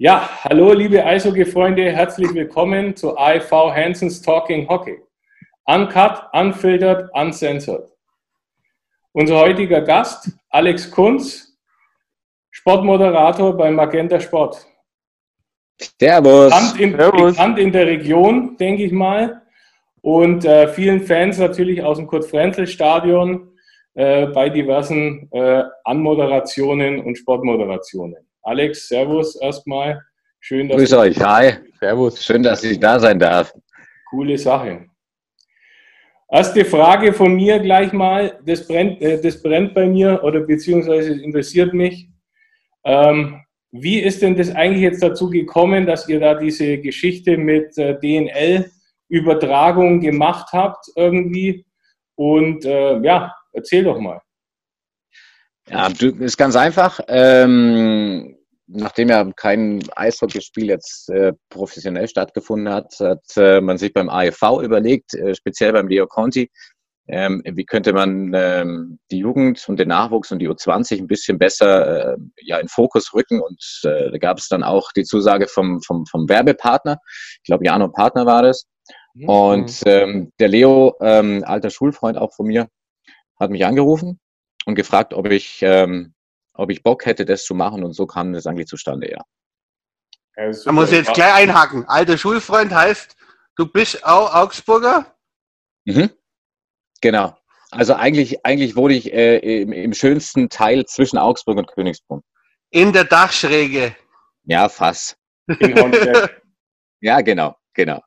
Ja, hallo liebe Eishockey-Freunde, herzlich willkommen zu AIV Hansons Talking Hockey. Uncut, unfiltered, uncensored. Unser heutiger Gast, Alex Kunz, Sportmoderator bei Magenta Sport. Servus. Bekannt in, Servus. bekannt in der Region, denke ich mal. Und äh, vielen Fans natürlich aus dem Kurt-Frenzel-Stadion äh, bei diversen äh, Anmoderationen und Sportmoderationen. Alex, Servus erstmal. Schön, dass Grüß du euch. Hi. Servus. Schön, dass ich da sein darf. Coole Sache. Erste Frage von mir gleich mal. Das brennt, äh, das brennt bei mir oder beziehungsweise interessiert mich. Ähm, wie ist denn das eigentlich jetzt dazu gekommen, dass ihr da diese Geschichte mit äh, DNL-Übertragung gemacht habt irgendwie? Und äh, ja, erzähl doch mal. Ja, du, ist ganz einfach. Ähm, nachdem ja kein Eishockeyspiel jetzt äh, professionell stattgefunden hat, hat äh, man sich beim AEV überlegt, äh, speziell beim Leo Conti, ähm, wie könnte man ähm, die Jugend und den Nachwuchs und die U20 ein bisschen besser äh, ja, in Fokus rücken. Und äh, da gab es dann auch die Zusage vom, vom, vom Werbepartner. Ich glaube, Jano Partner war das. Mhm. Und ähm, der Leo, ähm, alter Schulfreund auch von mir, hat mich angerufen und gefragt, ob ich, ähm, ob ich Bock hätte, das zu machen. Und so kam das eigentlich zustande, ja. Ja, Da muss ich jetzt gleich einhaken. Alter Schulfreund heißt, du bist auch Augsburger? Mhm. Genau. Also eigentlich, eigentlich wurde ich äh, im, im schönsten Teil zwischen Augsburg und Königsbrunn. In der Dachschräge. Ja, fast. Ja, genau, genau.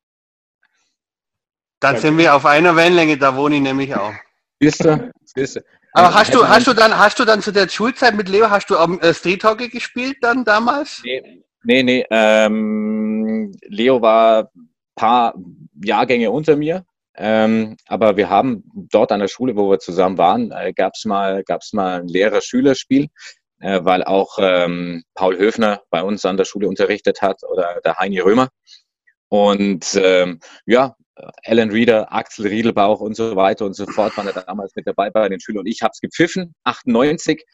Dann sind wir auf einer Wellenlänge, da wohne ich nämlich auch. Siehst du? Siehst du? Aber hast du, man- hast du dann, hast du dann zu der Schulzeit mit Leo, hast du am äh, Street Hockey gespielt dann damals? Nee, nee, nee ähm, Leo war ein paar Jahrgänge unter mir. Ähm, aber wir haben dort an der Schule, wo wir zusammen waren, äh, gab es mal, gab's mal ein Lehrer-Schüler-Spiel, äh, weil auch ähm, Paul Höfner bei uns an der Schule unterrichtet hat oder der Heini Römer. Und ähm, ja, Alan Reeder, Axel Riedelbauch und so weiter und so fort waren da damals mit dabei bei den Schülern. Und ich habe es gepfiffen, 98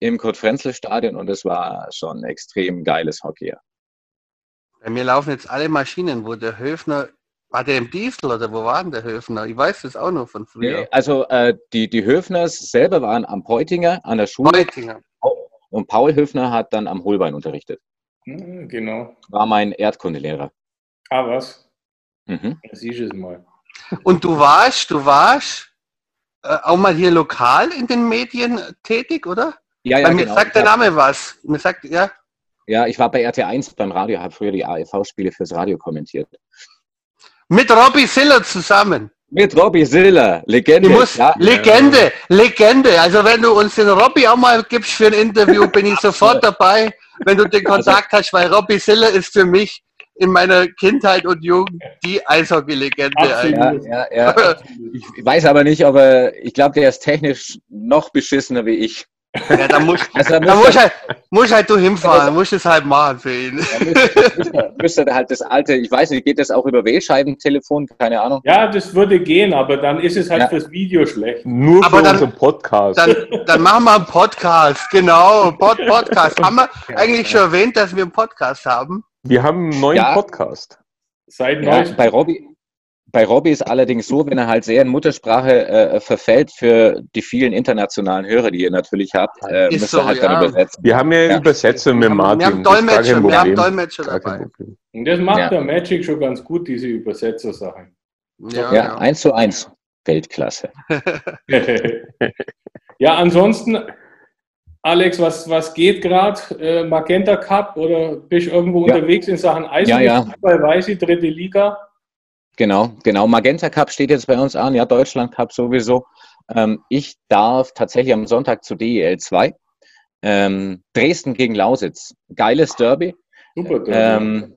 im Kurt-Frenzel-Stadion und es war schon extrem geiles Hockey. Bei mir laufen jetzt alle Maschinen, wo der Höfner, war der im Diesel oder wo war denn der Höfner? Ich weiß das auch noch von früher. Nee, also äh, die, die Höfners selber waren am Peutinger an der Schule Heutinger. und Paul Höfner hat dann am Holbein unterrichtet. Hm, Genau. War mein Erdkundelehrer. Ah, was? Mhm. Da siehst du es mal. Und du warst, du warst äh, auch mal hier lokal in den Medien tätig, oder? Ja, ja, Weil mir genau. sagt der Name was. Mir sagt, ja, ja, ich war bei RT1 beim Radio, habe früher die AEV-Spiele fürs Radio kommentiert. mit Robbie Siller zusammen. Mit Robbie Siller, Legende. Ich muss, ja, Legende, Legende. Also wenn du uns den Robbie auch mal gibst für ein Interview, bin ich sofort dabei, wenn du den Kontakt hast, weil Robbie Siller ist für mich in meiner Kindheit und Jugend die Eishockey-Legende. Ja, ja, ja. Ich weiß aber nicht, ob er, ich glaube, der ist technisch noch beschissener wie ich. Ja, da muss, Also da muss halt, muss halt du hinfahren, musst es halt machen für ihn. müsste, müsste halt das alte, ich weiß nicht, geht das auch über Wählscheibentelefon? Keine Ahnung. Ja, das würde gehen, aber dann ist es halt Ja. fürs Video schlecht. Nur Aber für dann- unseren Podcast. Dann, dann machen wir einen Podcast, genau, Pod Podcast. Haben wir eigentlich schon erwähnt, dass wir einen Podcast haben? Wir haben einen neuen Ja. Podcast. Seit Ja, bei Robbie, bei Robbie ist allerdings so, wenn er halt sehr in Muttersprache äh, verfällt für die vielen internationalen Hörer, die ihr natürlich habt, äh, müsst so, ihr halt ja. dann übersetzen. Wir haben ja, Ja. Übersetzer mit Wir haben, Martin. wir haben Dolmetscher, wir haben. Dolmetscher dabei. Und das macht Ja. der Magic schon ganz gut, diese Übersetzer-Sache. Ja, Ja, eins zu eins. Weltklasse. ja, ansonsten, Alex, was, was geht gerade? Äh, Magenta Cup oder bist du irgendwo Ja. unterwegs in Sachen Eishockey? Ja, ja. Fußball, weiß ich, dritte Liga. Genau, genau. Magenta Cup steht jetzt bei uns an, ja, Deutschland Cup sowieso. Ähm, ich darf tatsächlich am Sonntag zu DEL 2. Ähm, Dresden gegen Lausitz. Geiles Derby. Super. Derby. Ähm,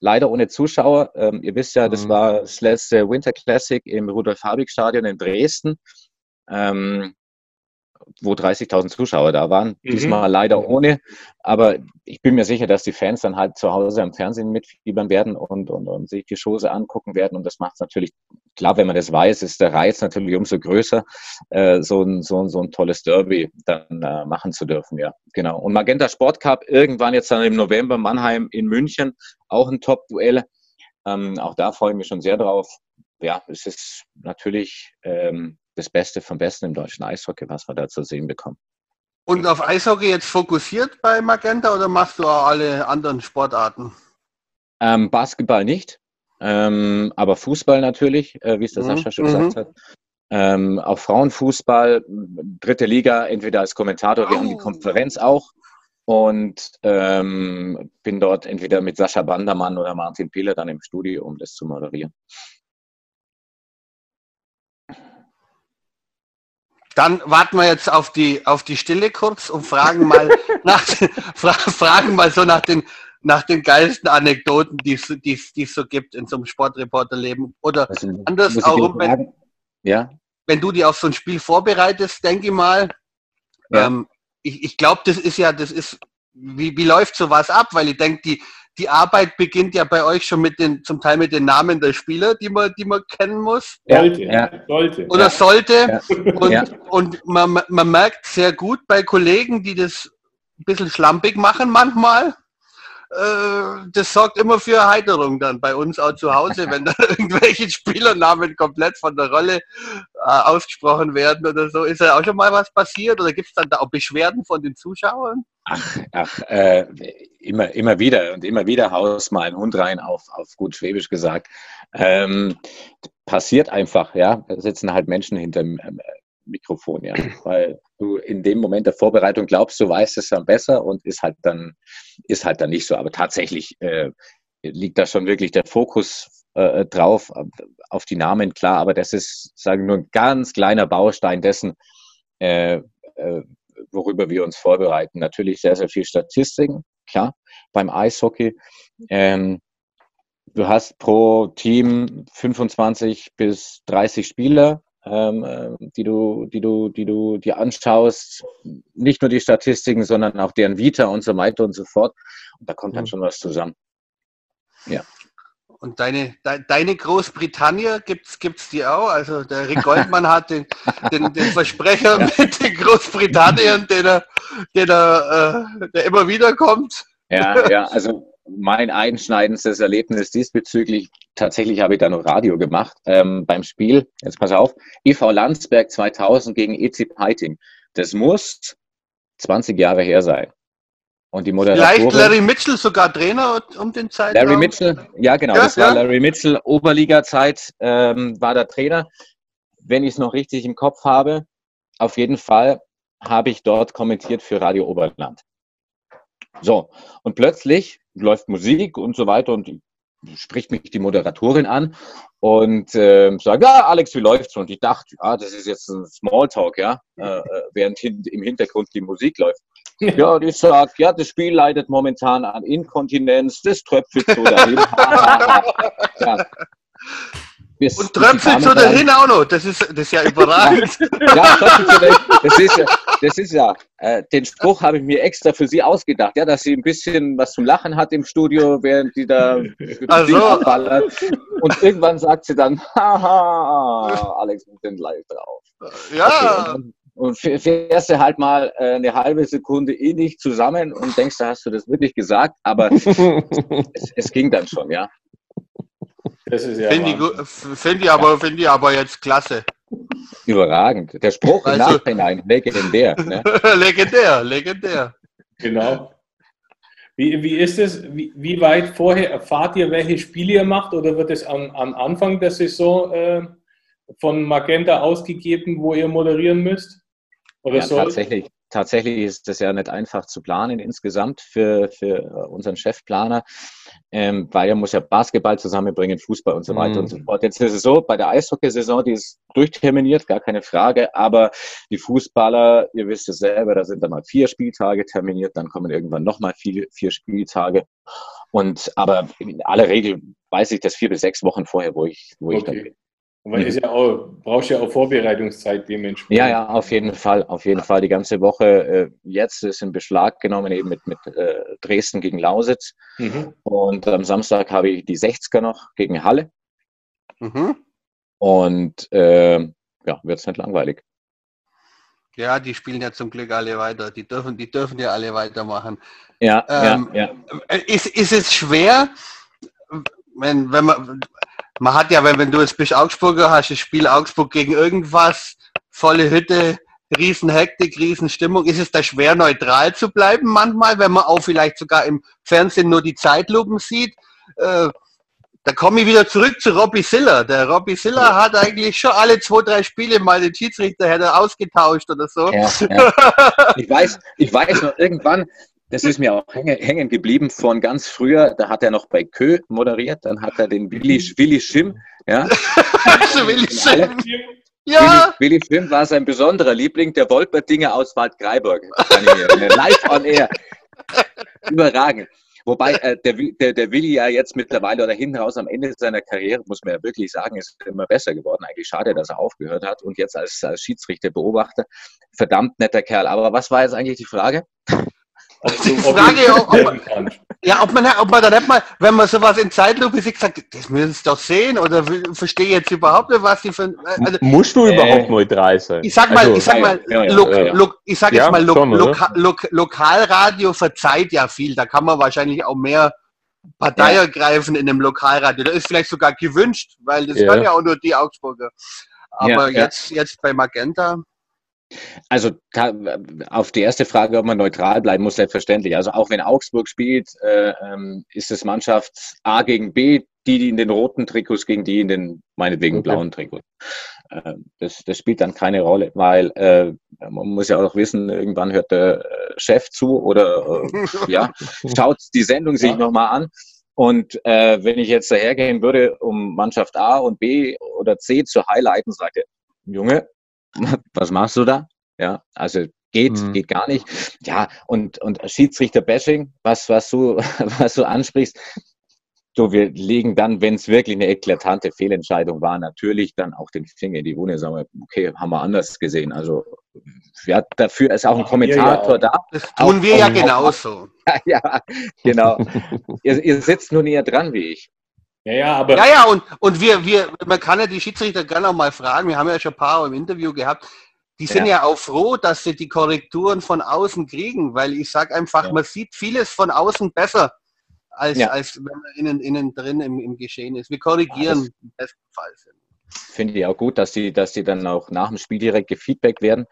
leider ohne Zuschauer. Ähm, ihr wisst ja, das Mhm. war das letzte Winter Classic im Rudolf-Habig-Stadion in Dresden, ähm, wo 30.000 Zuschauer da waren. Mhm. Diesmal leider ohne. Aber ich bin mir sicher, dass die Fans dann halt zu Hause am Fernsehen mitfiebern werden und, und, und sich die Chose angucken werden. Und das macht es natürlich klar, wenn man das weiß, ist der Reiz natürlich umso größer, äh, so, ein, so, so ein tolles Derby dann äh, machen zu dürfen, ja, genau. Und Magenta Sport Cup irgendwann jetzt dann im November Mannheim in München, auch ein Top-Duell. Ähm, auch da freue ich mich schon sehr drauf. Ja, es ist natürlich ähm, das Beste vom Besten im deutschen Eishockey, was wir da zu sehen bekommen. Und auf Eishockey jetzt fokussiert bei Magenta oder machst du auch alle anderen Sportarten? Ähm, Basketball nicht, ähm, aber Fußball natürlich, äh, wie es der mhm. Sascha schon gesagt mhm. hat. Ähm, auch Frauenfußball, dritte Liga, entweder als Kommentator, wir oh. haben die Konferenz auch und ähm, bin dort entweder mit Sascha Bandermann oder Martin Pieler dann im Studio, um das zu moderieren. Dann warten wir jetzt auf die, auf die Stille kurz und fragen mal, nach, fragen mal so nach den, nach den geilsten Anekdoten, die es so gibt in so einem Sportreporterleben. Oder also, anders auch, wenn, ja? wenn du die auf so ein Spiel vorbereitest, denke ich mal. Ja. Ähm, ich ich glaube, das ist ja, das ist, wie, wie läuft sowas ab? Weil ich denke, die, die Arbeit beginnt ja bei euch schon mit den, zum Teil mit den Namen der Spieler, die man, die man kennen muss. Sollte. Ja. sollte. Oder ja. sollte. Und, und man, man merkt sehr gut bei Kollegen, die das ein bisschen schlampig machen manchmal, äh, das sorgt immer für Erheiterung dann bei uns auch zu Hause, wenn da irgendwelche Spielernamen komplett von der Rolle äh, ausgesprochen werden oder so. Ist ja auch schon mal was passiert oder gibt es dann da auch Beschwerden von den Zuschauern? Ach, ach äh, immer, immer wieder und immer wieder haust mal einen Hund rein, auf, auf gut Schwäbisch gesagt. Ähm, passiert einfach, ja. Da sitzen halt Menschen hinter dem ähm, Mikrofon, ja. Weil du in dem Moment der Vorbereitung glaubst, du weißt es dann besser und ist halt dann, ist halt dann nicht so. Aber tatsächlich äh, liegt da schon wirklich der Fokus äh, drauf, auf die Namen, klar. Aber das ist, sagen wir, nur ein ganz kleiner Baustein dessen, äh, äh, worüber wir uns vorbereiten. Natürlich sehr, sehr viel Statistiken, klar, beim Eishockey. Ähm, du hast pro Team 25 bis 30 Spieler, ähm, äh, die du, die du, die du dir anschaust. Nicht nur die Statistiken, sondern auch deren Vita und so weiter und so fort. Und da kommt dann mhm. schon was zusammen. Ja. Und deine, de, deine Großbritannier gibt es die auch? Also der Rick Goldmann hat den, den, den Versprecher mit den Großbritannien, den er, den er, äh, der immer wieder kommt. Ja, ja, also mein einschneidendes Erlebnis diesbezüglich, tatsächlich habe ich da noch Radio gemacht ähm, beim Spiel. Jetzt pass auf, EV Landsberg 2000 gegen EC Peiting. Das muss 20 Jahre her sein. Und die Moderatorin... Vielleicht Larry Mitchell sogar Trainer um den Zeitraum? Larry Mitchell, ja genau, ja, das ja. war Larry Mitchell, Oberliga-Zeit ähm, war der Trainer. Wenn ich es noch richtig im Kopf habe, auf jeden Fall habe ich dort kommentiert für Radio Oberland. So, und plötzlich läuft Musik und so weiter und spricht mich die Moderatorin an und äh, sagt, ja, Alex, wie läuft's? Und ich dachte, ja, das ist jetzt ein Smalltalk, ja, äh, äh während hin, im Hintergrund die Musik läuft. Ja, und ich sage, ja, das Spiel leidet momentan an Inkontinenz, das tröpfelt so dahin. ja. Bis, und tröpfelt so dahin auch noch, das ist, das ist ja überragend. ja, das ist ja, das ist ja äh, den Spruch habe ich mir extra für sie ausgedacht, ja, dass sie ein bisschen was zum Lachen hat im Studio, während sie da also. Und irgendwann sagt sie dann, haha, Alex, wir sind live drauf. Ja. Okay, und fährst du halt mal äh, eine halbe Sekunde eh nicht zusammen und denkst, da hast du das wirklich gesagt, aber es, es, ging dann schon, ja. Das ist ja Finde ich, find ich, aber, find ich aber jetzt klasse. Überragend. Der Spruch also, im Nachhinein, legendär. Ne? legendär, legendär. Genau. Wie, wie ist es, wie, wie, weit vorher erfahrt ihr, welche Spiele ihr macht oder wird es am, am Anfang der Saison äh, von Magenta ausgegeben, wo ihr moderieren müsst? Oder ja, soll? Tatsächlich, tatsächlich ist das ja nicht einfach zu planen insgesamt für, für unseren Chefplaner, ähm, weil er muss ja Basketball zusammenbringen, Fußball und so weiter mhm. und so mhm. fort. Jetzt ist es so, bei der Eishockeysaison, die ist durchterminiert, gar keine Frage, aber die Fußballer, ihr wisst es selber, da sind dann mal vier Spieltage terminiert, dann kommen irgendwann nochmal vier, vier Spieltage. Und aber in aller Regel weiß ich das vier bis sechs Wochen vorher, wo ich, wo okay. ich dann bin. Und man mhm. ist ja auch, brauchst ja auch Vorbereitungszeit dementsprechend. Ja, ja, auf jeden Fall, auf jeden Fall. Die ganze Woche äh, jetzt ist in Beschlag genommen, eben mit, mit äh, Dresden gegen Lausitz. Mhm. Und am Samstag habe ich die 60er noch gegen Halle. Mhm. Und äh, ja, wird es nicht langweilig. Ja, die spielen ja zum Glück alle weiter. Die dürfen, die dürfen ja alle weitermachen. Ja, ähm, ja, ja. Ist, ist es schwer, wenn, wenn man, man hat ja, wenn, wenn du jetzt bist Augsburger, hast das Spiel Augsburg gegen irgendwas, volle Hütte, riesen Hektik, riesen Stimmung. Ist es da schwer, neutral zu bleiben manchmal, wenn man auch vielleicht sogar im Fernsehen nur die Zeitlupen sieht? Äh, da komme ich wieder zurück zu Robbie Siller. Der Robbie Siller hat eigentlich schon alle zwei, drei Spiele mal den Schiedsrichter hätte ausgetauscht oder so. Ja, ja. Ich weiß, ich weiß noch irgendwann, das ist mir auch hängen geblieben von ganz früher. Da hat er noch bei Kö moderiert, dann hat er den Willi, Willi Schimm. Ja. Willi Schimm. Ja. Willi, Willi Schimm war sein besonderer Liebling, der Wolperdinger aus Wald Greiburg. Live on air. Überragend. Wobei äh, der, der, der Willi ja jetzt mittlerweile oder hinten raus am Ende seiner Karriere, muss man ja wirklich sagen, ist immer besser geworden. Eigentlich schade, dass er aufgehört hat und jetzt als, als Schiedsrichter beobachter. Verdammt netter Kerl. Aber was war jetzt eigentlich die Frage? Also, die Frage, ob, ob, ja, ob man, ob man dann nicht mal, wenn man sowas in Zeitlupe sieht, sagt, das müssen Sie doch sehen oder verstehe jetzt überhaupt nicht, was Sie für. Also, Musst du überhaupt äh, neutral sein? Ich sag mal, also, ich sag mal, ja, ja, lo, ja, lo, ich sag jetzt mal, lo, schon, lo, Lokalradio verzeiht ja viel. Da kann man wahrscheinlich auch mehr Partei ergreifen in einem Lokalradio. Das ist vielleicht sogar gewünscht, weil das kann ja auch nur die Augsburger. Aber jetzt, jetzt bei Magenta. Also auf die erste Frage, ob man neutral bleiben muss, selbstverständlich. Also auch wenn Augsburg spielt, äh, ähm, ist es Mannschaft A gegen B, die, die in den roten Trikots gegen die in den meinetwegen okay. blauen Trikots. Äh, das, das spielt dann keine Rolle, weil äh, man muss ja auch wissen, irgendwann hört der Chef zu oder ja, schaut die Sendung sich ja. nochmal an. Und äh, wenn ich jetzt dahergehen würde, um Mannschaft A und B oder C zu highlighten, sagt er, Junge, was machst du da? Ja, also geht, mhm. geht gar nicht. Ja, und, und Schiedsrichter-Bashing, was, was, du, was du ansprichst, so, wir legen dann, wenn es wirklich eine eklatante Fehlentscheidung war, natürlich dann auch den Finger in die Wunde, sagen wir, okay, haben wir anders gesehen. Also ja, dafür ist auch ein Kommentator ja, ja. da. Das tun auch, wir ja genauso. ja, genau. ihr, ihr sitzt nur näher dran wie ich. Ja, ja, aber. Ja, ja, und, und wir, wir, man kann ja die Schiedsrichter gerne auch mal fragen. Wir haben ja schon ein paar im Interview gehabt. Die sind ja. ja auch froh, dass sie die Korrekturen von außen kriegen, weil ich sage einfach, ja. man sieht vieles von außen besser, als, ja. als wenn man innen, innen drin im, im Geschehen ist. Wir korrigieren im besten Fall. Finde ich auch gut, dass die, dass die dann auch nach dem Spiel direkt gefeedback werden,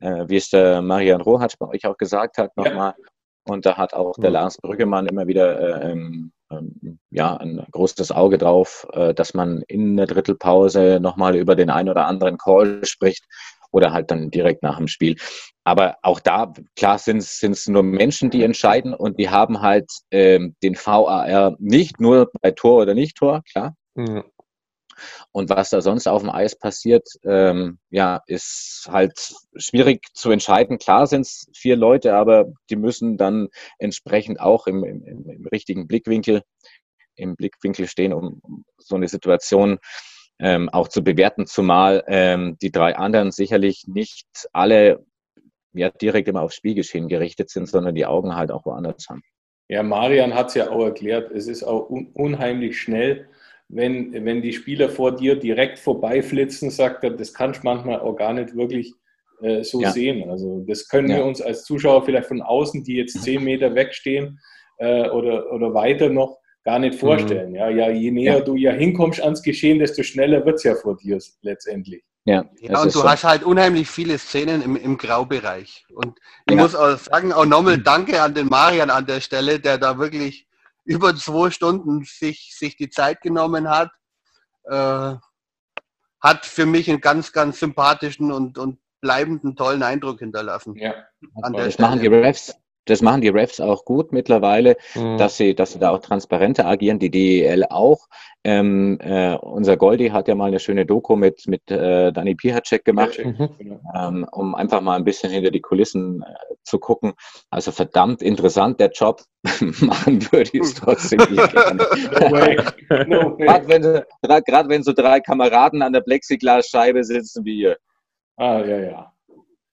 äh, wie es der Marian Rohatsch bei euch auch gesagt hat nochmal. Und da hat auch der Lars Brüggemann immer wieder äh, ähm, ähm, ja, ein großes Auge drauf, äh, dass man in der Drittelpause nochmal über den einen oder anderen Call spricht oder halt dann direkt nach dem Spiel. Aber auch da, klar, sind es nur Menschen, die entscheiden und die haben halt ähm, den VAR nicht nur bei Tor oder Nicht-Tor, klar. Mhm. Und was da sonst auf dem Eis passiert, ähm, ja, ist halt schwierig zu entscheiden. Klar sind es vier Leute, aber die müssen dann entsprechend auch im, im, im richtigen Blickwinkel, im Blickwinkel stehen, um, um so eine Situation ähm, auch zu bewerten, zumal ähm, die drei anderen sicherlich nicht alle ja, direkt immer aufs Spielgeschehen gerichtet sind, sondern die Augen halt auch woanders haben. Ja, Marian hat es ja auch erklärt, es ist auch un unheimlich schnell wenn, wenn die Spieler vor dir direkt vorbeiflitzen, sagt er, das kannst du manchmal auch gar nicht wirklich äh, so ja. sehen. Also das können ja. wir uns als Zuschauer vielleicht von außen, die jetzt zehn Meter wegstehen äh, oder, oder weiter noch, gar nicht vorstellen. Mhm. Ja, ja, je näher ja. du ja hinkommst ans Geschehen, desto schneller wird es ja vor dir letztendlich. Ja, ja und du so. hast halt unheimlich viele Szenen im, im Graubereich. Und ich ja. muss auch sagen, auch nochmal Danke an den Marian an der Stelle, der da wirklich über zwei Stunden sich, sich die Zeit genommen hat, äh, hat für mich einen ganz, ganz sympathischen und, und bleibenden tollen Eindruck hinterlassen. Ja. das machen die Refs das machen die Refs auch gut mittlerweile, mhm. dass sie, dass sie da auch transparenter agieren, die DEL auch. Ähm, äh, unser Goldi hat ja mal eine schöne Doku mit, mit äh, Dani Pihacek gemacht, mhm. ähm, um einfach mal ein bisschen hinter die Kulissen äh, zu gucken. Also verdammt interessant, der Job. machen würde ich es trotzdem nicht gerne. No way. No way. Gerade wenn, wenn so drei Kameraden an der Plexiglasscheibe sitzen wie hier. Ah, ja, ja.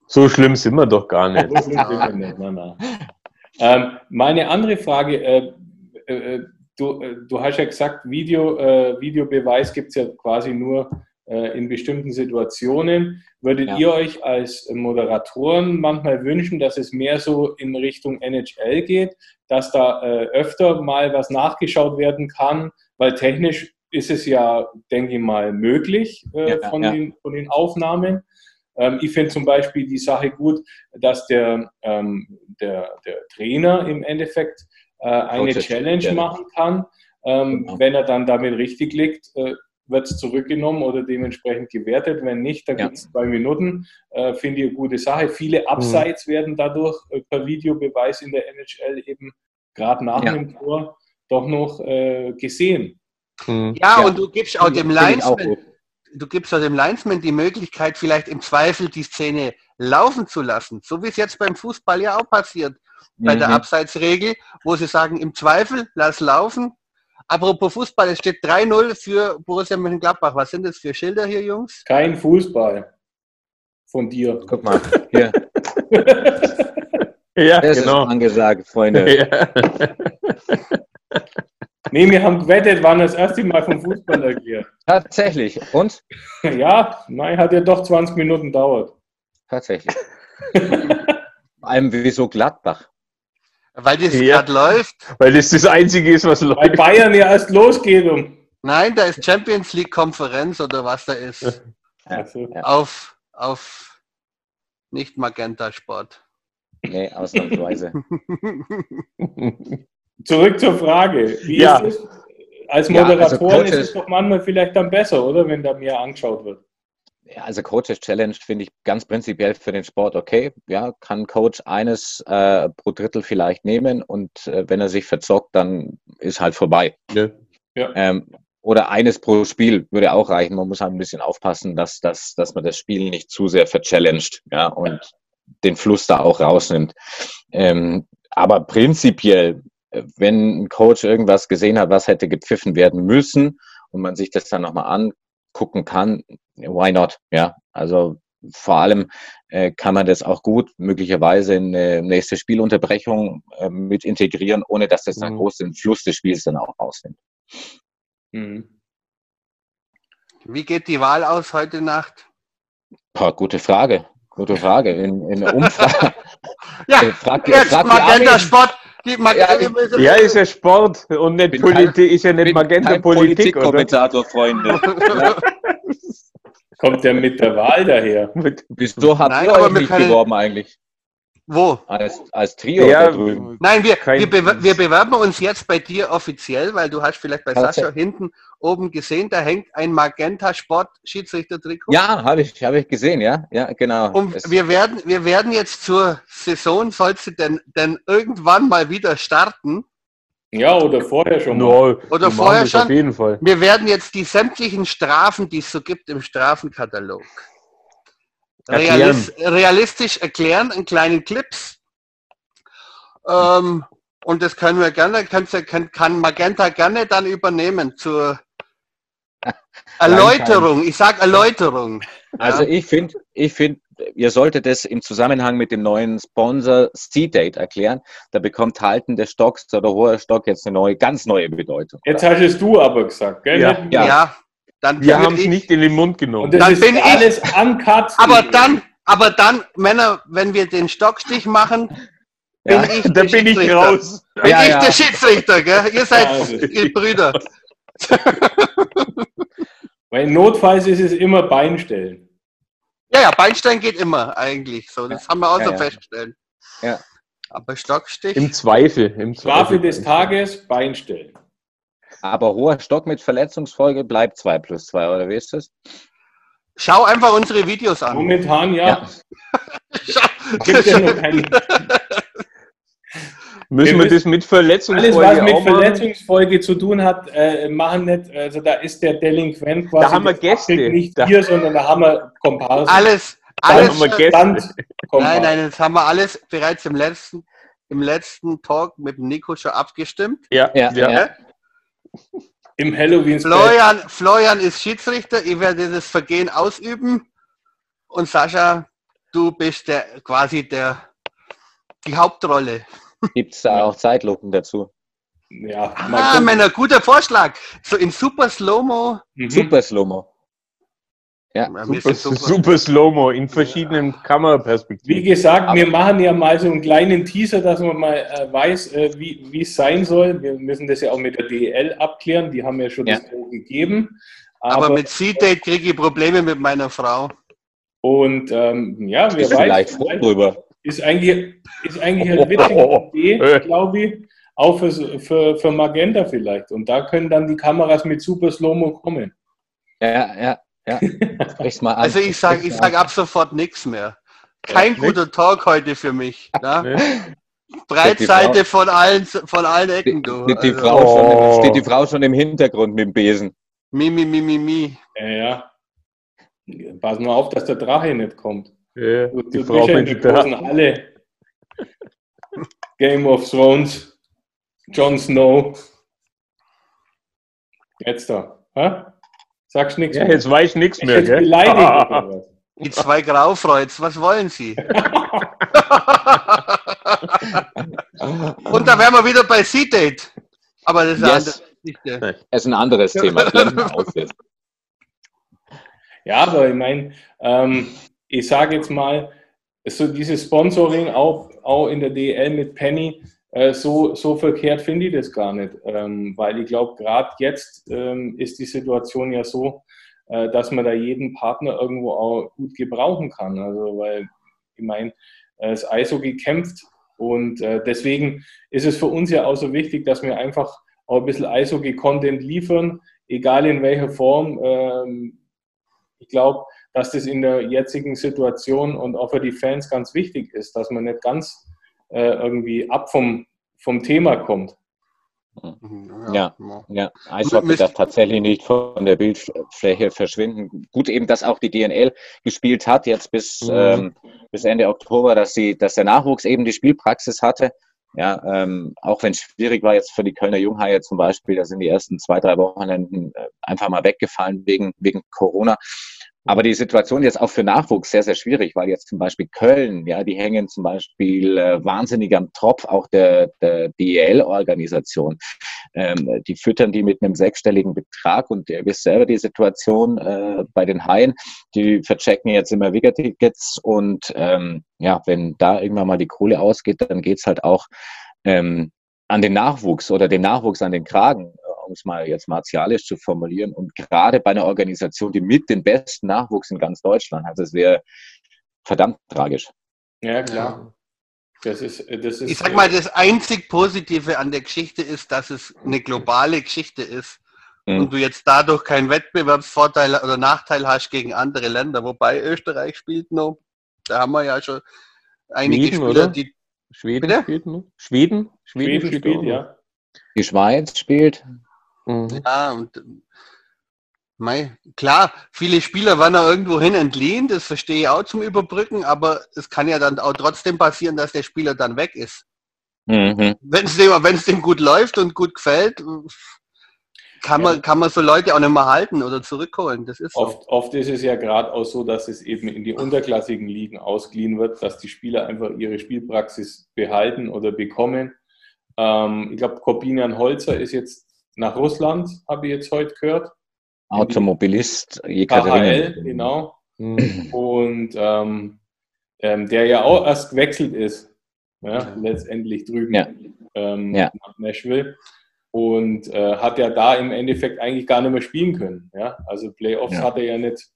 So schlimm sind wir doch gar nicht. so schlimm sind wir nicht. Nein, nein. Ähm, meine andere Frage, äh, äh, du, äh, du hast ja gesagt, Video, äh, Videobeweis gibt es ja quasi nur äh, in bestimmten Situationen. Würdet Ja. ihr euch als Moderatoren manchmal wünschen, dass es mehr so in Richtung NHL geht, dass da äh, öfter mal was nachgeschaut werden kann, weil technisch ist es ja, denke ich mal, möglich äh, Ja, von, ja. Den, von den Aufnahmen. Ähm, ich finde zum Beispiel die Sache gut, dass der, ähm, der, der Trainer im Endeffekt äh, eine Coaches Challenge Challenge. machen kann. Ähm, Genau. Wenn er dann damit richtig liegt, äh, wird es zurückgenommen oder dementsprechend gewertet. Wenn nicht, dann Ja. gibt es zwei Minuten. Äh, Finde ich eine gute Sache. Viele Abseits werden dadurch äh, per Videobeweis in der NHL eben gerade nach Ja. dem Tor doch noch äh, gesehen. Ja, Ja. und du gibst auch dem Linesman. Du gibst auch dem Linesman die Möglichkeit, vielleicht im Zweifel die Szene laufen zu lassen. So wie es jetzt beim Fußball ja auch passiert, bei der Mhm. Abseitsregel, wo sie sagen, im Zweifel, lass laufen. Apropos Fußball, es steht 3-0 für Borussia Mönchengladbach. Was sind das für Schilder hier, Jungs? Kein Fußball von dir. Guck mal, hier, Ja, das genau. ist angesagt, Freunde. Ja. Nee, wir haben gewettet, wann das erste Mal vom Fußball erklärt. Tatsächlich. Und? Ja, nein, hat ja doch 20 Minuten dauert. Tatsächlich. Vor allem wieso Gladbach? Weil das Ja. gerade läuft. Weil das das Einzige ist, was Weil läuft. Bayern ja erst losgeht um. Nein, da ist Champions League Konferenz oder was da ist. Ja. Also, Ja. Auf, auf nicht Magenta Sport. Nee, ausnahmsweise. Zurück zur Frage. Wie Ja. ist es? Als Ja, also ist es doch manchmal vielleicht dann besser, oder? Wenn da mehr angeschaut wird. Ja, also Coaches Challenge finde ich ganz prinzipiell für den Sport okay. Ja, kann Coach eines äh, pro Drittel vielleicht nehmen und äh, wenn er sich verzockt, dann ist halt vorbei. Ja. Ähm, oder eines pro Spiel würde auch reichen. Man muss halt ein bisschen aufpassen, dass, dass, dass man das Spiel nicht zu sehr verchallenged ja, und den Fluss da auch rausnimmt. Ähm, aber prinzipiell, wenn ein Coach irgendwas gesehen hat, was hätte gepfiffen werden müssen und man sich das dann nochmal angucken kann, why not? Ja, also vor allem äh, kann man das auch gut möglicherweise in eine nächste Spielunterbrechung äh, mit integrieren, ohne dass das dann Mhm. groß den Fluss des Spiels dann auch rausnimmt. Mhm. Wie geht die Wahl aus heute Nacht? Boah, gute Frage. Gute Frage. In, in der Umfrage. Ja, Äh, frag, jetzt frag die Magenta Armin. Sport. Die Mag Ja, ich- ja, ist ja Sport und nicht Politik, ist ja nicht Magenta Politik, oder? Politikkommentator, Freunde. Kommt der mit der Wahl daher? Wieso habt Nein, ihr euch nicht beworben eigentlich? Wo? Als, als Trio Ja, da drüben. Nein, wir, Kein- wir, bewer- wir bewerben uns jetzt bei dir offiziell, weil du hast vielleicht bei. Sascha hinten oben gesehen, da hängt ein Magenta Sport Schiedsrichter-Trikot. Ja, habe ich, hab ich gesehen, ja. Ja, genau. Und wir werden, wir werden jetzt zur Saison, soll sie denn, denn irgendwann mal wieder starten, Ja, oder vorher schon mal. No, Oder vorher schon? Auf jeden Fall. wir werden jetzt die sämtlichen Strafen, die es so gibt im Strafenkatalog. Realis realistisch erklären in kleinen Clips. Ähm, und das können wir gerne, kann, kann, kann Magenta gerne dann übernehmen zur Erläuterung. Ich sag Erläuterung. Also Ja. ich finde, ich finde, ihr solltet es im Zusammenhang mit dem neuen Sponsor C-Date erklären. Da bekommt Halten des Stocks oder hoher Stock jetzt eine neue, ganz neue Bedeutung. Jetzt hast es du aber gesagt, gell? Ja. Ja, wir. Dann Wir haben es ich- nicht in den Mund Und genommen. das Dann ist bin ich- alles uncut. Aber dann, aber dann, Männer, wenn wir den Stockstich machen, bin Ja. ich Da der bin ich Schiedsrichter. raus. Bin Ja, ich ja. der Schiedsrichter, gell? Ihr seid das- ihr Brüder. Weil notfalls ist es immer Beinstellen. Ja, ja, Beinstein geht immer eigentlich so. Das haben wir auch Ja, so festgestellt. Ja. Aber Stockstich. Im Zweifel. Im Strafe Zweifel. des Tages, Beinstellen. Aber hoher Stock mit Verletzungsfolge bleibt 2 plus 2, oder wie ist das? Schau einfach unsere Videos an. Momentan ja. Ja. Schau, Gibt ja noch Müssen Wir wir das mit alles, Verletzungsfolge was mit auch machen? Verletzungsfolge zu tun hat, äh, machen nicht. Also da ist der Delinquent quasi Da haben wir Gäste. Nicht Da- wir, sondern da haben wir Komparsen. alles, alles. haben wir Gäste. Stand- Nein, nein, das haben wir alles bereits im letzten, im letzten Talk mit Nico schon abgestimmt. Ja, Ja, ja. ja. Im Halloween Florian, Florian ist Schiedsrichter, ich werde das Vergehen ausüben. Und Sascha, du bist der quasi der die Hauptrolle. Gibt es da auch Zeitlupen dazu? Ja, Ah. Männer, guter Vorschlag. So in Super Slow-Mo. Mhm. Super Slow-Mo. Ja, Ja, Super, super. super Slow-Mo in verschiedenen Kameraperspektiven. Wie gesagt, wir machen ja mal so einen kleinen Teaser, dass man mal äh, weiß, äh, wie wie es sein soll. Wir müssen das ja auch mit der DEL abklären. Die haben ja schon Ja. das Go gegeben. Aber mit C-Date kriege ich Probleme mit meiner Frau. und ähm, ja, wer weiß, vielleicht froh drüber. ist eigentlich, ist eigentlich eine witzige Idee, glaube ich, auch für, für, für Magenta vielleicht. Und da können dann die Kameras mit Super Slow-Mo kommen. Ja, ja, ja. Sprich's mal an. Also ich sage ich sag ab sofort nichts mehr. Kein guter Talk heute für mich. Ne? Breitseite von allen, von allen Ecken. Du. Steht die, Also, Frau schon im, Oh. steht die Frau schon im Hintergrund mit dem Besen. mi, mi, mi, mi, mi. Ja, ja. Pass mal auf, dass der Drache nicht kommt. Ja, Du, die du Frau ja in der großen Halle. Game of Thrones. Jon Snow. Jetzt da. Hä? Sagst nichts Ja, mehr. jetzt weiß ich nichts Ich mehr, jetzt gell? was? Die zwei Graufreuds, was wollen Sie? Und da wären wir wieder bei C-Date. Aber das ist Yes. andere. Das ist ein anderes Thema. Ja, aber ich meine, ähm, ich sage jetzt mal, so dieses Sponsoring auch, auch in der DL mit Penny, so, so verkehrt finde ich das gar nicht. Ähm, weil ich glaube, gerade jetzt ähm, ist die Situation ja so, äh, dass man da jeden Partner irgendwo auch gut gebrauchen kann. Also, weil ich meine, äh, das Eishockey kämpft und äh, deswegen ist es für uns ja auch so wichtig, dass wir einfach auch ein bisschen Eishockey-Content liefern, egal in welcher Form. Ähm, ich glaube, dass das in der jetzigen Situation und auch für die Fans ganz wichtig ist, dass man nicht ganz äh, irgendwie ab vom, vom Thema kommt. Ja. Ja, Eishockey Müsst- darf tatsächlich nicht von der Bildfläche verschwinden. Gut eben, dass auch die DNL gespielt hat, jetzt bis, Mhm. ähm, bis Ende Oktober, dass, sie, dass der Nachwuchs eben die Spielpraxis hatte. Ja, ähm, auch wenn es schwierig war jetzt für die Kölner Junghaie zum Beispiel, da sind die ersten zwei, drei Wochenenden äh, einfach mal weggefallen wegen, wegen Corona. Aber die Situation jetzt auch für Nachwuchs sehr, sehr schwierig, weil jetzt zum Beispiel Köln, ja, die hängen zum Beispiel äh, wahnsinnig am Tropf auch der, der DEL-Organisation. Ähm, die füttern die mit einem sechsstelligen Betrag und ihr wisst selber die Situation äh, bei den Haien, die verchecken jetzt immer Tickets und ähm, ja, wenn da irgendwann mal die Kohle ausgeht, dann geht's halt auch ähm, an den Nachwuchs oder den Nachwuchs an den Kragen, um es mal jetzt martialisch zu formulieren. Und gerade bei einer Organisation, die mit den besten Nachwuchs in ganz Deutschland hat, das wäre verdammt tragisch. Ja, klar. Das ist, das ist, Ich sag mal, das einzig Positive an der Geschichte ist, dass es eine globale Geschichte ist Mhm. und du jetzt dadurch keinen Wettbewerbsvorteil oder Nachteil hast gegen andere Länder. Wobei Österreich spielt noch, da haben wir ja schon einige Schweden, Spieler, oder? die Schweden Bitte? spielt noch? Schweden? Schweden spielt ja. Die Schweiz spielt. Mhm. Ja, und mei, klar, viele Spieler werden da irgendwo hin entliehen, das verstehe ich auch zum Überbrücken, aber es kann ja dann auch trotzdem passieren, dass der Spieler dann weg ist. Mhm. Wenn es dem, wenn's dem gut läuft und gut gefällt, kann man, kann man so Leute auch nicht mehr halten oder zurückholen. Das ist so. Oft, oft ist es ja gerade auch so, dass es eben in die unterklassigen Ligen ausgeliehen wird, dass die Spieler einfach ihre Spielpraxis behalten oder bekommen. Ähm, ich glaube, Corbinian Holzer ist jetzt nach Russland, habe ich jetzt heute gehört. Automobilist KHL, genau. Mhm. Und ähm, ähm, der ja auch erst gewechselt ist, ja, letztendlich drüben Ja. Ähm, Ja. nach Nashville. Und äh, hat ja da im Endeffekt eigentlich gar nicht mehr spielen können. Ja? Also Playoffs hat er ja nicht,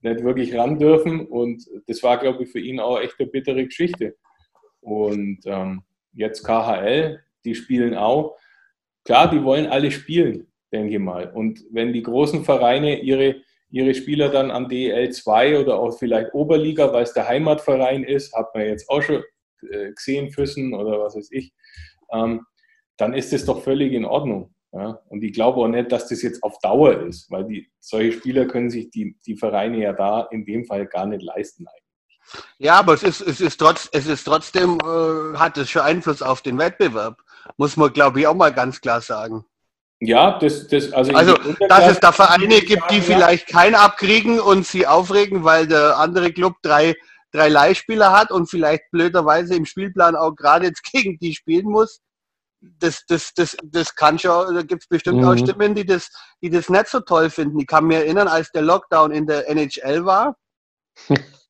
nicht wirklich ran dürfen. Und das war, glaube ich, für ihn auch echt eine bittere Geschichte. Und ähm, jetzt KHL, die spielen auch. Klar, die wollen alle spielen, denke ich mal. Und wenn die großen Vereine ihre, ihre Spieler dann an DEL 2 oder auch vielleicht Oberliga, weil es der Heimatverein ist, hat man jetzt auch schon äh, gesehen, Füssen oder was weiß ich, ähm, dann ist das doch völlig in Ordnung. Ja? Und ich glaube auch nicht, dass das jetzt auf Dauer ist, weil die, solche Spieler können sich die, die Vereine ja da in dem Fall gar nicht leisten. Eigentlich. Ja, aber es ist, es ist, trotz, es ist trotzdem, äh, hat es schon Einfluss auf den Wettbewerb. Muss man, glaube ich, auch mal ganz klar sagen. Ja, das, das also, Also, dass es da Vereine gibt, die vielleicht keinen abkriegen und sie aufregen, weil der andere Club drei, drei Leihspieler hat und vielleicht blöderweise im Spielplan auch gerade jetzt gegen die spielen muss. das, das, das, das kann schon, da gibt es bestimmt Mhm. auch Stimmen, die das, die das nicht so toll finden. Ich kann mich erinnern, als der Lockdown in der NHL war,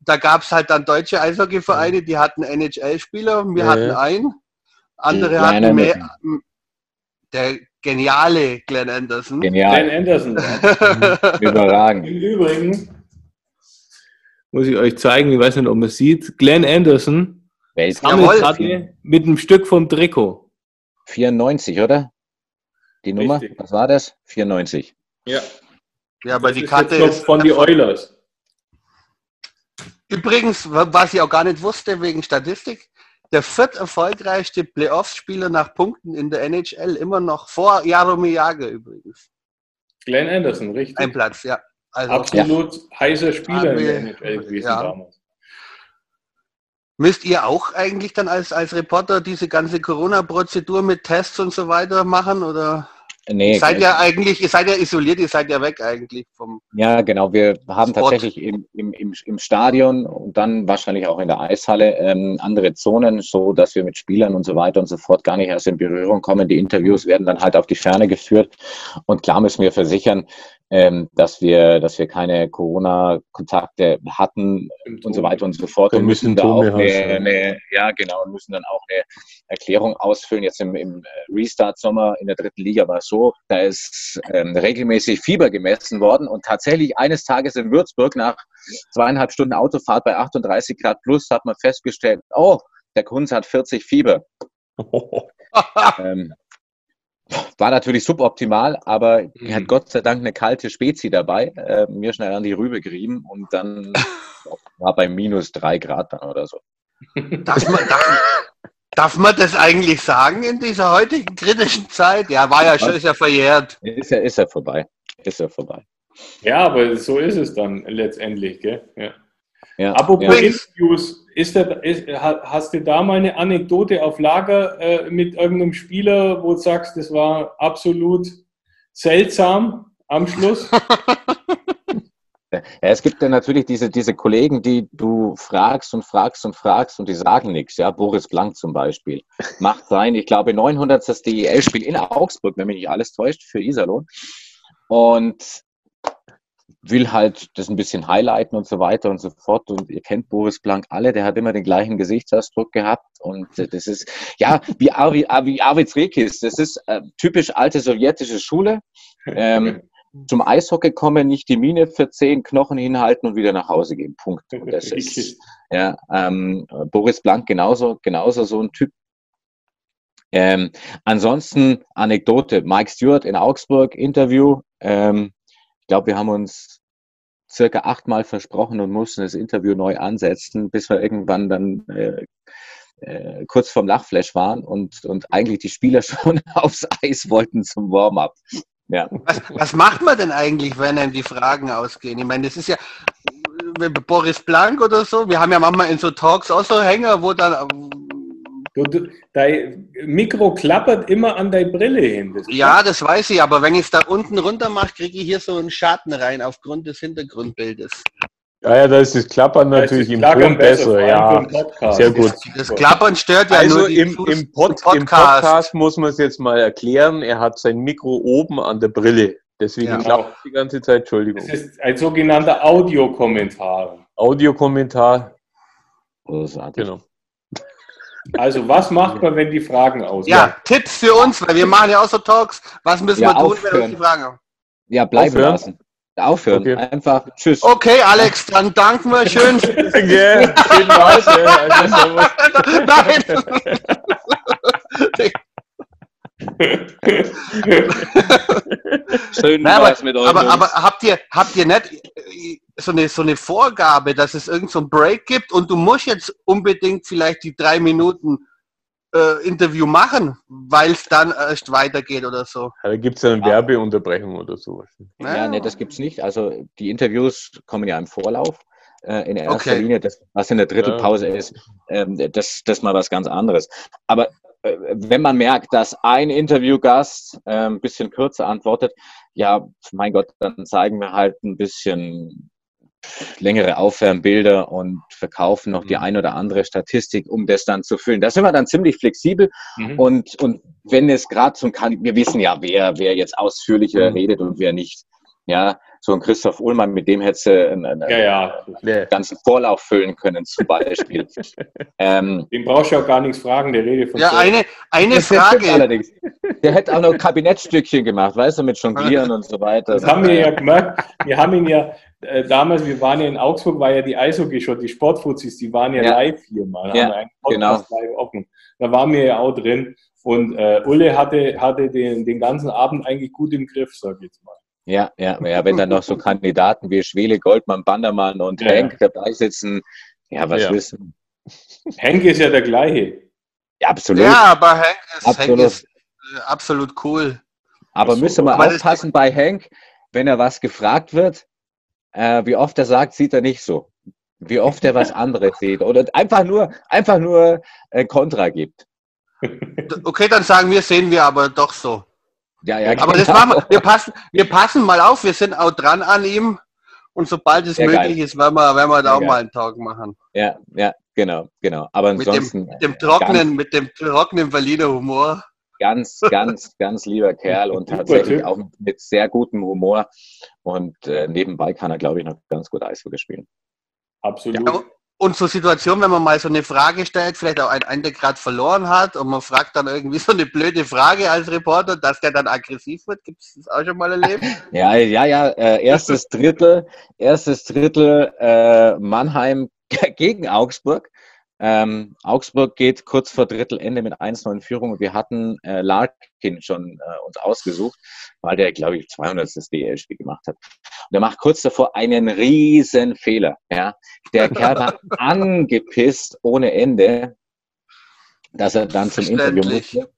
da gab es halt dann deutsche Eishockeyvereine, die hatten NHL-Spieler, wir Ja, hatten einen, andere Glenn hatten Anderson. mehr. Der geniale Glenn Anderson. Glenn Genial, Anderson. ja. überragend. Im Übrigen muss ich euch zeigen, ich weiß nicht, ob man es sieht, Glenn Anderson. Sammelkarte mit einem Stück vom Trikot. 94, oder? Die Nummer? Richtig. Was war das? 94. Ja, ja, aber das die Karte ist von die Oilers. Übrigens, was ich auch gar nicht wusste wegen Statistik, der viert erfolgreichste Playoffs-Spieler nach Punkten in der NHL immer noch vor Jaromir Jagr übrigens. Glenn Anderson, richtig. Ein Platz, ja. Also Absolut heißer Spieler in der NHL gewesen ja. damals. müsst ihr auch eigentlich dann als, als Reporter diese ganze Corona-Prozedur mit Tests und so weiter machen? Oder Nee, ihr seid ja eigentlich, ihr seid ja isoliert, ihr seid ja weg eigentlich vom. Ja, genau. Wir haben Sport. tatsächlich im, im, im, im Stadion und dann wahrscheinlich auch in der Eishalle ähm, andere Zonen, so dass wir mit Spielern und so weiter und so fort gar nicht erst in Berührung kommen. Die Interviews werden dann halt auf die Ferne geführt. Und klar müssen wir versichern, ähm, dass wir, dass wir keine Corona-Kontakte hatten und so weiter und so fort. Keine Und müssen da auch Symptome eine, eine, ja genau, müssen dann auch eine Erklärung ausfüllen. Jetzt im, im Restart-Sommer in der dritten Liga war es so, da ist ähm, regelmäßig Fieber gemessen worden und tatsächlich eines Tages in Würzburg nach zweieinhalb Stunden Autofahrt bei 38 Grad plus hat man festgestellt, oh, der Kunz hat 40 Fieber. Ähm, war natürlich suboptimal, aber er Mhm. hat Gott sei Dank eine kalte Spezi dabei, äh, mir schnell an die Rübe gerieben und dann war bei minus drei Grad dann oder so. Darf man, darf, darf man das eigentlich sagen in dieser heutigen kritischen Zeit? Ja, war ja schon, ist ja verjährt. Ist er, ist er vorbei. Ist er vorbei. Ja, aber so ist es dann letztendlich, gell? Ja. Ja, Apropos ja. Interviews, ist der, ist, ha- hast du da mal eine Anekdote auf Lager äh, mit irgendeinem Spieler, wo du sagst, das war absolut seltsam am Schluss? Ja, es gibt ja natürlich diese, diese Kollegen, die du fragst und fragst und fragst und die sagen nichts. Ja, Boris Blank zum Beispiel. Macht sein, ich glaube, 900. DEL-Spiel in Augsburg, wenn mich nicht alles täuscht, für Iserlohn. Und will halt das ein bisschen highlighten und so weiter und so fort. Und ihr kennt Boris Blank alle, der hat immer den gleichen Gesichtsausdruck gehabt. Und äh, das ist, ja, wie, Arvi, wie Arvids Rekis, das ist äh, typisch alte sowjetische Schule. Ähm, zum Eishockey kommen, nicht die Mine für zehn Knochen hinhalten und wieder nach Hause gehen. Punkt. Und das ist, ja, ähm, Boris Blank genauso, genauso so ein Typ. Ähm, ansonsten Anekdote, Mike Stewart in Augsburg, Interview. Ähm, ich glaube, wir haben uns circa achtmal versprochen und mussten das Interview neu ansetzen, bis wir irgendwann dann äh, äh, kurz vorm Lachflash waren und, und eigentlich die Spieler schon aufs Eis wollten zum Warm-up. Ja. Was, was macht man denn eigentlich, wenn einem die Fragen ausgehen? Ich meine, das ist ja äh, Boris Blank oder so. Wir haben ja manchmal in so Talks auch so Hänger, wo dann Du, du, dein Mikro klappert immer an deine Brille hin. Das Ja, das weiß ich, aber wenn ich es da unten runter mache, kriege ich hier so einen Schatten rein aufgrund des Hintergrundbildes. Ja, ja, da ist das Klappern natürlich das im Klackern Ton besser, allem ja. Sehr gut. Das Klappern stört ja Also nur die im, im, Pod, im Podcast. Podcast muss man es jetzt mal erklären, er hat sein Mikro oben an der Brille. Deswegen Ja. klappt die ganze Zeit, Entschuldigung. Das ist ein sogenannter Audiokommentar. Audiokommentar, Großartig. genau. Also was macht man, wenn die Fragen ausgehen? Ja, Tipps für uns, weil wir machen ja auch so Talks. Was müssen Ja, wir tun, wenn aufhören. uns die Fragen haben? Ja, bleiben Aufhören? lassen. Aufhören. Okay. Einfach Tschüss. Okay, Alex, dann danken wir schön. Ja. Also, servus. Nein. Schön Nein, aber, mit euch. aber, aber habt ihr, habt ihr nicht so eine, so eine Vorgabe, dass es irgend so einen Break gibt und du musst jetzt unbedingt vielleicht die drei Minuten äh, Interview machen, weil es dann erst weitergeht oder so? Ja, da gibt es eine Werbeunterbrechung oder sowas. ja, nee, das gibt's nicht. Also die Interviews kommen ja im Vorlauf. Äh, in erster Okay. Linie, das, was in der Drittelpause ist, ähm, das, das ist mal was ganz anderes. Aber äh, wenn man merkt, dass ein Interviewgast äh, ein bisschen kürzer antwortet, ja, mein Gott, dann zeigen wir halt ein bisschen längere Aufwärmbilder und verkaufen noch die Mhm. ein oder andere Statistik, um das dann zu füllen. Da sind wir dann ziemlich flexibel Mhm. und, und wenn es gerade zum kann, wir wissen ja, wer, wer jetzt ausführlicher Mhm. redet und wer nicht. Ja, so ein Christoph Ullmann, mit dem hätte äh, einen, einen Ja, ja. Ganzen Vorlauf füllen können, zum Beispiel. ähm, Den brauchst du auch gar nichts fragen, der Rede von Ja, selbst. eine, eine das Frage. allerdings. Der hätte auch noch Kabinettstückchen gemacht, weißt du, mit Jonglieren und so weiter. Das haben wir ja gemerkt. Wir haben ihn ja äh, damals, wir waren ja in Augsburg, war ja die Eishockey schon, die Sportfuzis, die waren ja, Ja. live hier mal. Ja, haben wir einen Podcast live offen. Da waren wir ja auch drin. Und äh, Ulle hatte, hatte den, den ganzen Abend eigentlich gut im Griff, sag ich jetzt mal. Ja, ja, ja, wenn dann noch so Kandidaten wie Schwele, Goldmann, Bandermann und Ja, Henk dabei sitzen, ja, was Ja. wissen? Henk ist ja der gleiche. Ja, absolut. Ja, aber Hank ist, Absolut. ist äh, absolut cool. Aber man aber das- aufpassen bei Henk, wenn er was gefragt wird, äh, wie oft er sagt, sieht er nicht so. Wie oft er was anderes sieht. Oder einfach nur, einfach nur äh, Kontra gibt. Okay, dann sagen wir, sehen wir aber doch so. Ja, ja, Aber das genau. machen wir. Wir passen, wir passen mal auf, wir sind auch dran an ihm. Und sobald es Sehr möglich ist, werden wir, werden wir da auch geil. mal einen Talk machen. Ja, ja, genau, genau. Aber Mit dem, ansonsten mit dem trockenen, mit dem trockenen Berliner Humor. ganz, ganz, ganz lieber Kerl und tatsächlich auch mit sehr gutem Humor. Und äh, nebenbei kann er, glaube ich, noch ganz gut Eishockey spielen. Absolut. Ja, und so Situationen, wenn man mal so eine Frage stellt, vielleicht auch einen der gerade verloren hat und man fragt dann irgendwie so eine blöde Frage als Reporter, dass der dann aggressiv wird. Gibt es das auch schon mal erlebt? Ja, ja, ja. Äh, erstes Drittel, erstes Drittel äh, Mannheim gegen Augsburg. Ähm, Augsburg geht kurz vor Drittelende mit 1-9 in Führung und wir hatten äh, Larkin schon äh, uns ausgesucht, weil der, glaube ich, 200. DL-Spiel gemacht hat. Und er macht kurz davor einen riesen Fehler. Ja? Der Kerl war angepisst ohne Ende, dass er dann zum Interview musste.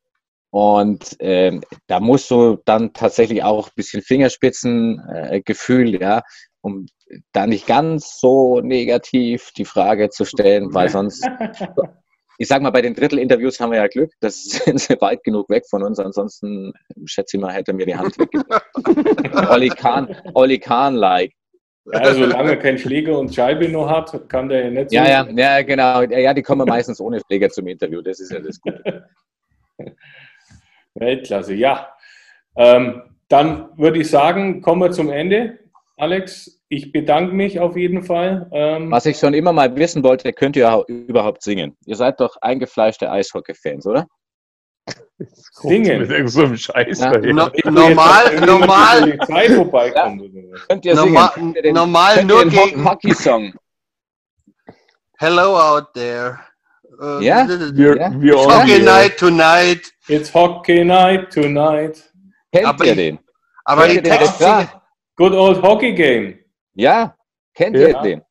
Und ähm, da musst du dann tatsächlich auch ein bisschen Fingerspitzengefühl, äh, ja, um da nicht ganz so negativ die Frage zu stellen, weil sonst, ich sag mal, bei den Drittelinterviews haben wir ja Glück, das sind sie weit genug weg von uns, ansonsten schätze ich mal, hätte mir die Hand weggegeben. Olli Kahn, Olli Kahn-like. Ja, solange er keinen Schläger und Scheibe noch hat, kann der ja nicht so. Ja, ja, ja, genau. Ja, ja, die kommen meistens ohne Schläger zum Interview, das ist ja das Gute. Weltklasse, ja. Ähm, dann würde ich sagen, kommen wir zum Ende. Alex, ich bedanke mich auf jeden Fall. Ähm, Was ich schon immer mal wissen wollte, könnt ihr überhaupt singen? Ihr seid doch eingefleischte Eishockey-Fans, oder? Singen. Mit irgend so einem Scheiß Ja. No, normal, normal, was. Könnt ihr Normal- singen? Könnt ihr den, normal könnt nur ihr den gegen- Hockey-Song? Hello out there. Äh, Ja? Wir, Ja? wir Ja. Hockey all night tonight. It's Hockey Night tonight. Kennt Aber ihr den? Aber Kennt die ihr den Text Refrain? Good old Hockey Game. Ja, kennt Ja. ihr den?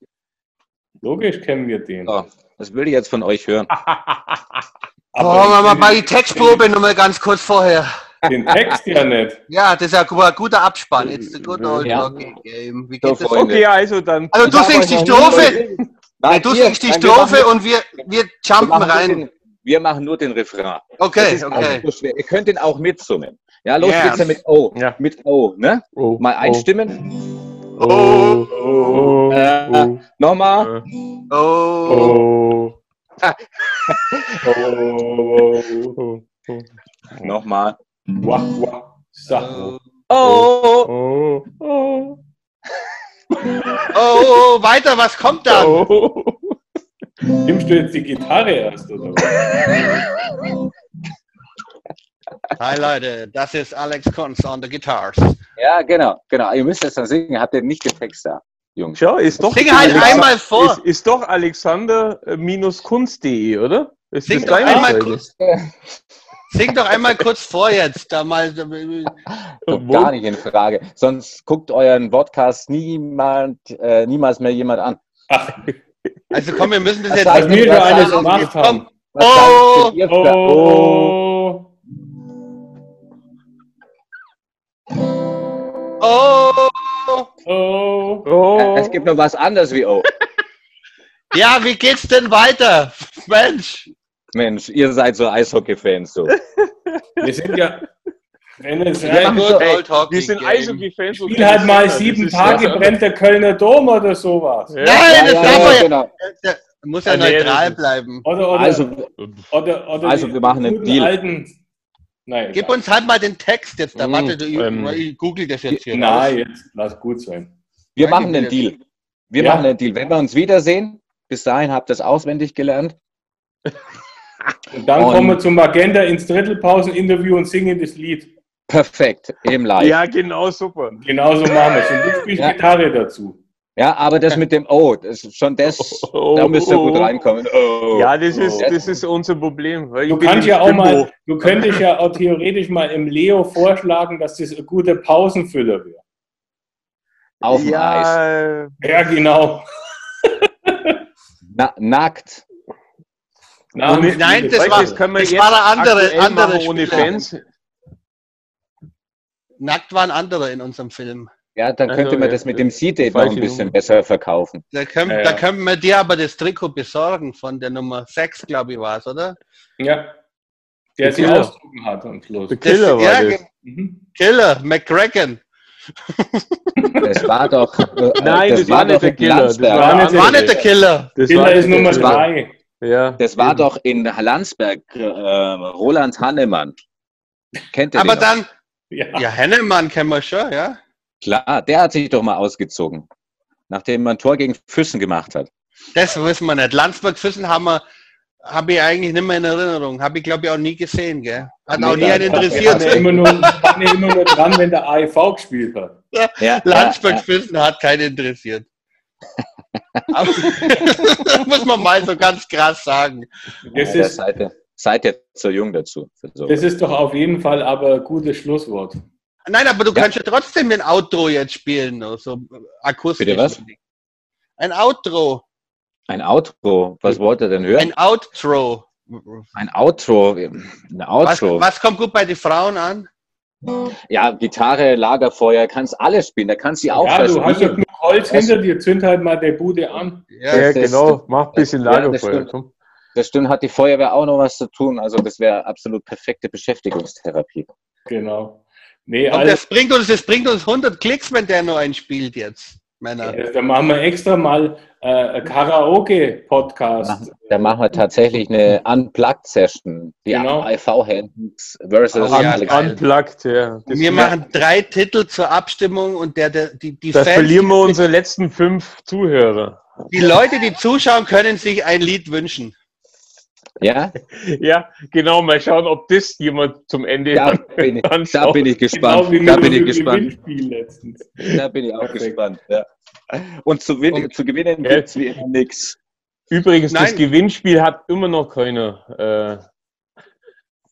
Logisch kennen wir den. So, das will ich jetzt von euch hören. Oh, machen wir mal die Textprobe nochmal ganz kurz vorher. Den Text ja nicht. Ja, das ist ja ein guter Abspann. It's the good old Ja. game. Wie So, geht das? Freunde. Okay, also dann. Also du singst die Strophe, Nein, du hier, singst die wir Strophe und wir, wir wir jumpen machen nur rein. Den, wir machen nur den Refrain. Das Okay, okay. nicht so. Ihr könnt den auch mitsummen. Ja, los Ja. geht's ja mit O. Ja. Mit O, ne? Oh, Mal oh, einstimmen. Oh, Oh, oh, Äh, oh, Nochmal. oh, Oh, oh, oh, oh, oh, Nochmal. wah, wah, Sachen. Oh. oh, oh, oh, weiter, was kommt dann? oh. Nimmst du jetzt die Gitarre erst, oder was? Hi Leute, das ist Alex Kunz on the guitars. Ja, genau, genau. Ihr müsst es dann singen. Habt ihr nicht den Text da, Jungs? Schau, ist doch. Sing halt Alexa- einmal vor. Ist, ist doch alexander-kunst.de, oder? Ist Sing das doch einmal kurz. Sing doch einmal kurz vor jetzt. Da mal, Kommt gar nicht in Frage. Sonst guckt euren Podcast niemand, äh, niemals mehr jemand an. Ach, also komm, wir müssen das Was jetzt. was wir sagt- gemacht haben. Was Oh. für- Oh, Oh, oh. Oh, Es gibt noch was anderes wie O. ja, wie geht's denn weiter? Mensch. Mensch, ihr seid so Eishockey-Fans so. Wir sind ja, Wenn es Ja, rein, gut, Ey, Old Hockey Wir sind. Eishockey-Fans. Spiel halt mal sieben Tage, brennt der Kölner Dom oder sowas. Ja. Nein, das ja, darf ja, man ja. genau. Muss ja neutral bleiben. Oder, oder, Also, oder, oder also wir machen einen Deal. Alten, nein, Gib uns halt mal den Text jetzt. Da Mm, warte, du, ich, ähm, ich google das jetzt hier. Nein, jetzt lass gut sein. wir Danke machen einen dir. Deal. Wir Ja. machen einen Deal. Wenn wir uns wiedersehen, bis dahin habt ihr es auswendig gelernt. Und dann Und- kommen wir zum Magenta ins Drittelpausen-Interview und singen das Lied. Perfekt, im Live. Ja, genau, super. Genauso machen wir es. Und du spielst Ja. Gitarre dazu. Aber das mit dem O, das ist schon das, Oh, da müsst ihr gut oh. reinkommen. Oh. Ja, das ist, Oh. das ist unser Problem. Weil Du kannst ja auch mal, du könntest ja auch theoretisch mal im Leo vorschlagen, dass das ein guter Pausenfüller wäre. Auf dem Eis. ja, Ja, genau. Na, nackt. Na, ohne- Nein, das war- das können wir das jetzt war eine andere- andere ohne. Fans. Nackt waren andere in unserem Film. Ja, dann Also, könnte man das mit dem C-Date noch ein bisschen Nummer. besser verkaufen. Da können, Ja, da ja. können wir dir aber das Trikot besorgen von der Nummer 6, glaube ich, war es, oder? ja. Der sie ausdrucken hat am Schluss. Der Killer das, war ja, das. Mhm. Killer, McCracken. Das war doch. Äh, Nein, das war nicht der in Killer, das war nicht War nicht der Killer. Das Killer war ist Nummer das war- drei. Ja, Das war doch in Landsberg äh, Roland Hannemann. Kennt ihr Aber noch? dann, Ja. ja, Hennemann kennen wir schon, ja. Klar, der hat sich doch mal ausgezogen. Nachdem man ein Tor gegen Füssen gemacht hat. Das wissen wir nicht. Landsberg-Füssen haben wir, habe ich eigentlich nicht mehr in Erinnerung. Habe ich, glaube ich, auch nie gesehen, gell? Hat auch Nee, nie einen das- Ich interessiert. war immer nur, war mir immer nur dran, wenn der AIV gespielt hat. Ja, ja, Landsberg-Füssen hat keinen interessiert. Aber, muss man mal so ganz krass sagen. Das ja, ist, seid, ihr, seid ihr zu jung dazu. Für so. das ist doch auf jeden Fall aber ein gutes Schlusswort. Nein, aber du Ja. kannst ja trotzdem ein Outro jetzt spielen, so so akustisch. Bitte was? Ein Outro. Ein Outro. Was wollt ihr denn hören? Ein Outro. Ein Outro. Ein Was, Outro. was kommt gut bei den Frauen an? Ja, Gitarre, Lagerfeuer, kannst alles spielen. Da kannst du Ja, auffressen. du hast doch genug Holz hinter dir, zünd halt mal der Bude an. Ja, Ja, das- genau. Mach ein bisschen Ja, das Lagerfeuer. stimmt. komm. Das stimmt, hat die Feuerwehr auch noch was zu tun. Also das wäre absolut perfekte Beschäftigungstherapie. Genau. Nee, Und also, das bringt uns, das bringt uns 100 Klicks, wenn der nur einen spielt jetzt, Männer. äh, da machen wir extra mal äh, Karaoke-Podcast. Da machen wir tatsächlich eine Unplugged-Session. Die Genau. AIV-Hands versus Oh, ja. Unplugged, ja. Das, Wir machen drei Titel zur Abstimmung und der, der die, die da Fans, verlieren wir unsere letzten fünf Zuhörer. die Leute, die zuschauen, können sich ein Lied wünschen. Ja, Ja, genau. Mal schauen, ob das jemand zum Ende da bin ich, da anschaut. bin ich Genau gespannt. mit Da bin ich gespannt. Da bin ich auch Perfekt. gespannt. Ja. Und zu, win Und- zu gewinnen Ja. gibt es wie immer nichts. Übrigens, das Nein. Gewinnspiel hat immer noch keiner äh,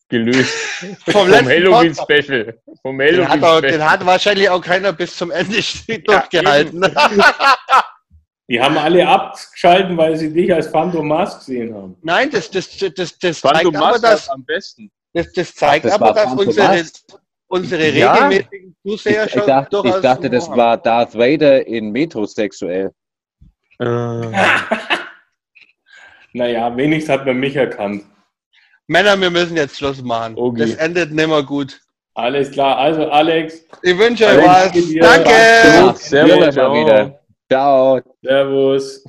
gelöst. Vom Vom Halloween-Special. Vom Den hat, auch, Halloween-Special. den hat wahrscheinlich auch keiner bis zum Ende durchgehalten. Die haben alle abgeschalten, weil sie dich als Phantom Mask gesehen haben. Nein, das, das, das, das zeigt aber, dass, das am besten. das, das zeigt Das aber, dass Phantom unsere, Mask. unsere Ja. regelmäßigen Ich, Zuseher ich, schon dachte, ich dachte, das Humor war Darth Vader in metrosexuell. Äh, Naja, wenigstens hat man mich erkannt. Männer, wir müssen jetzt Schluss machen. Okay. Das endet nimmer gut. Alles klar. Also, Alex, Ich wünsche euch was. Danke. Ja, Servus, mal ciao. wieder. Ciao. Servus.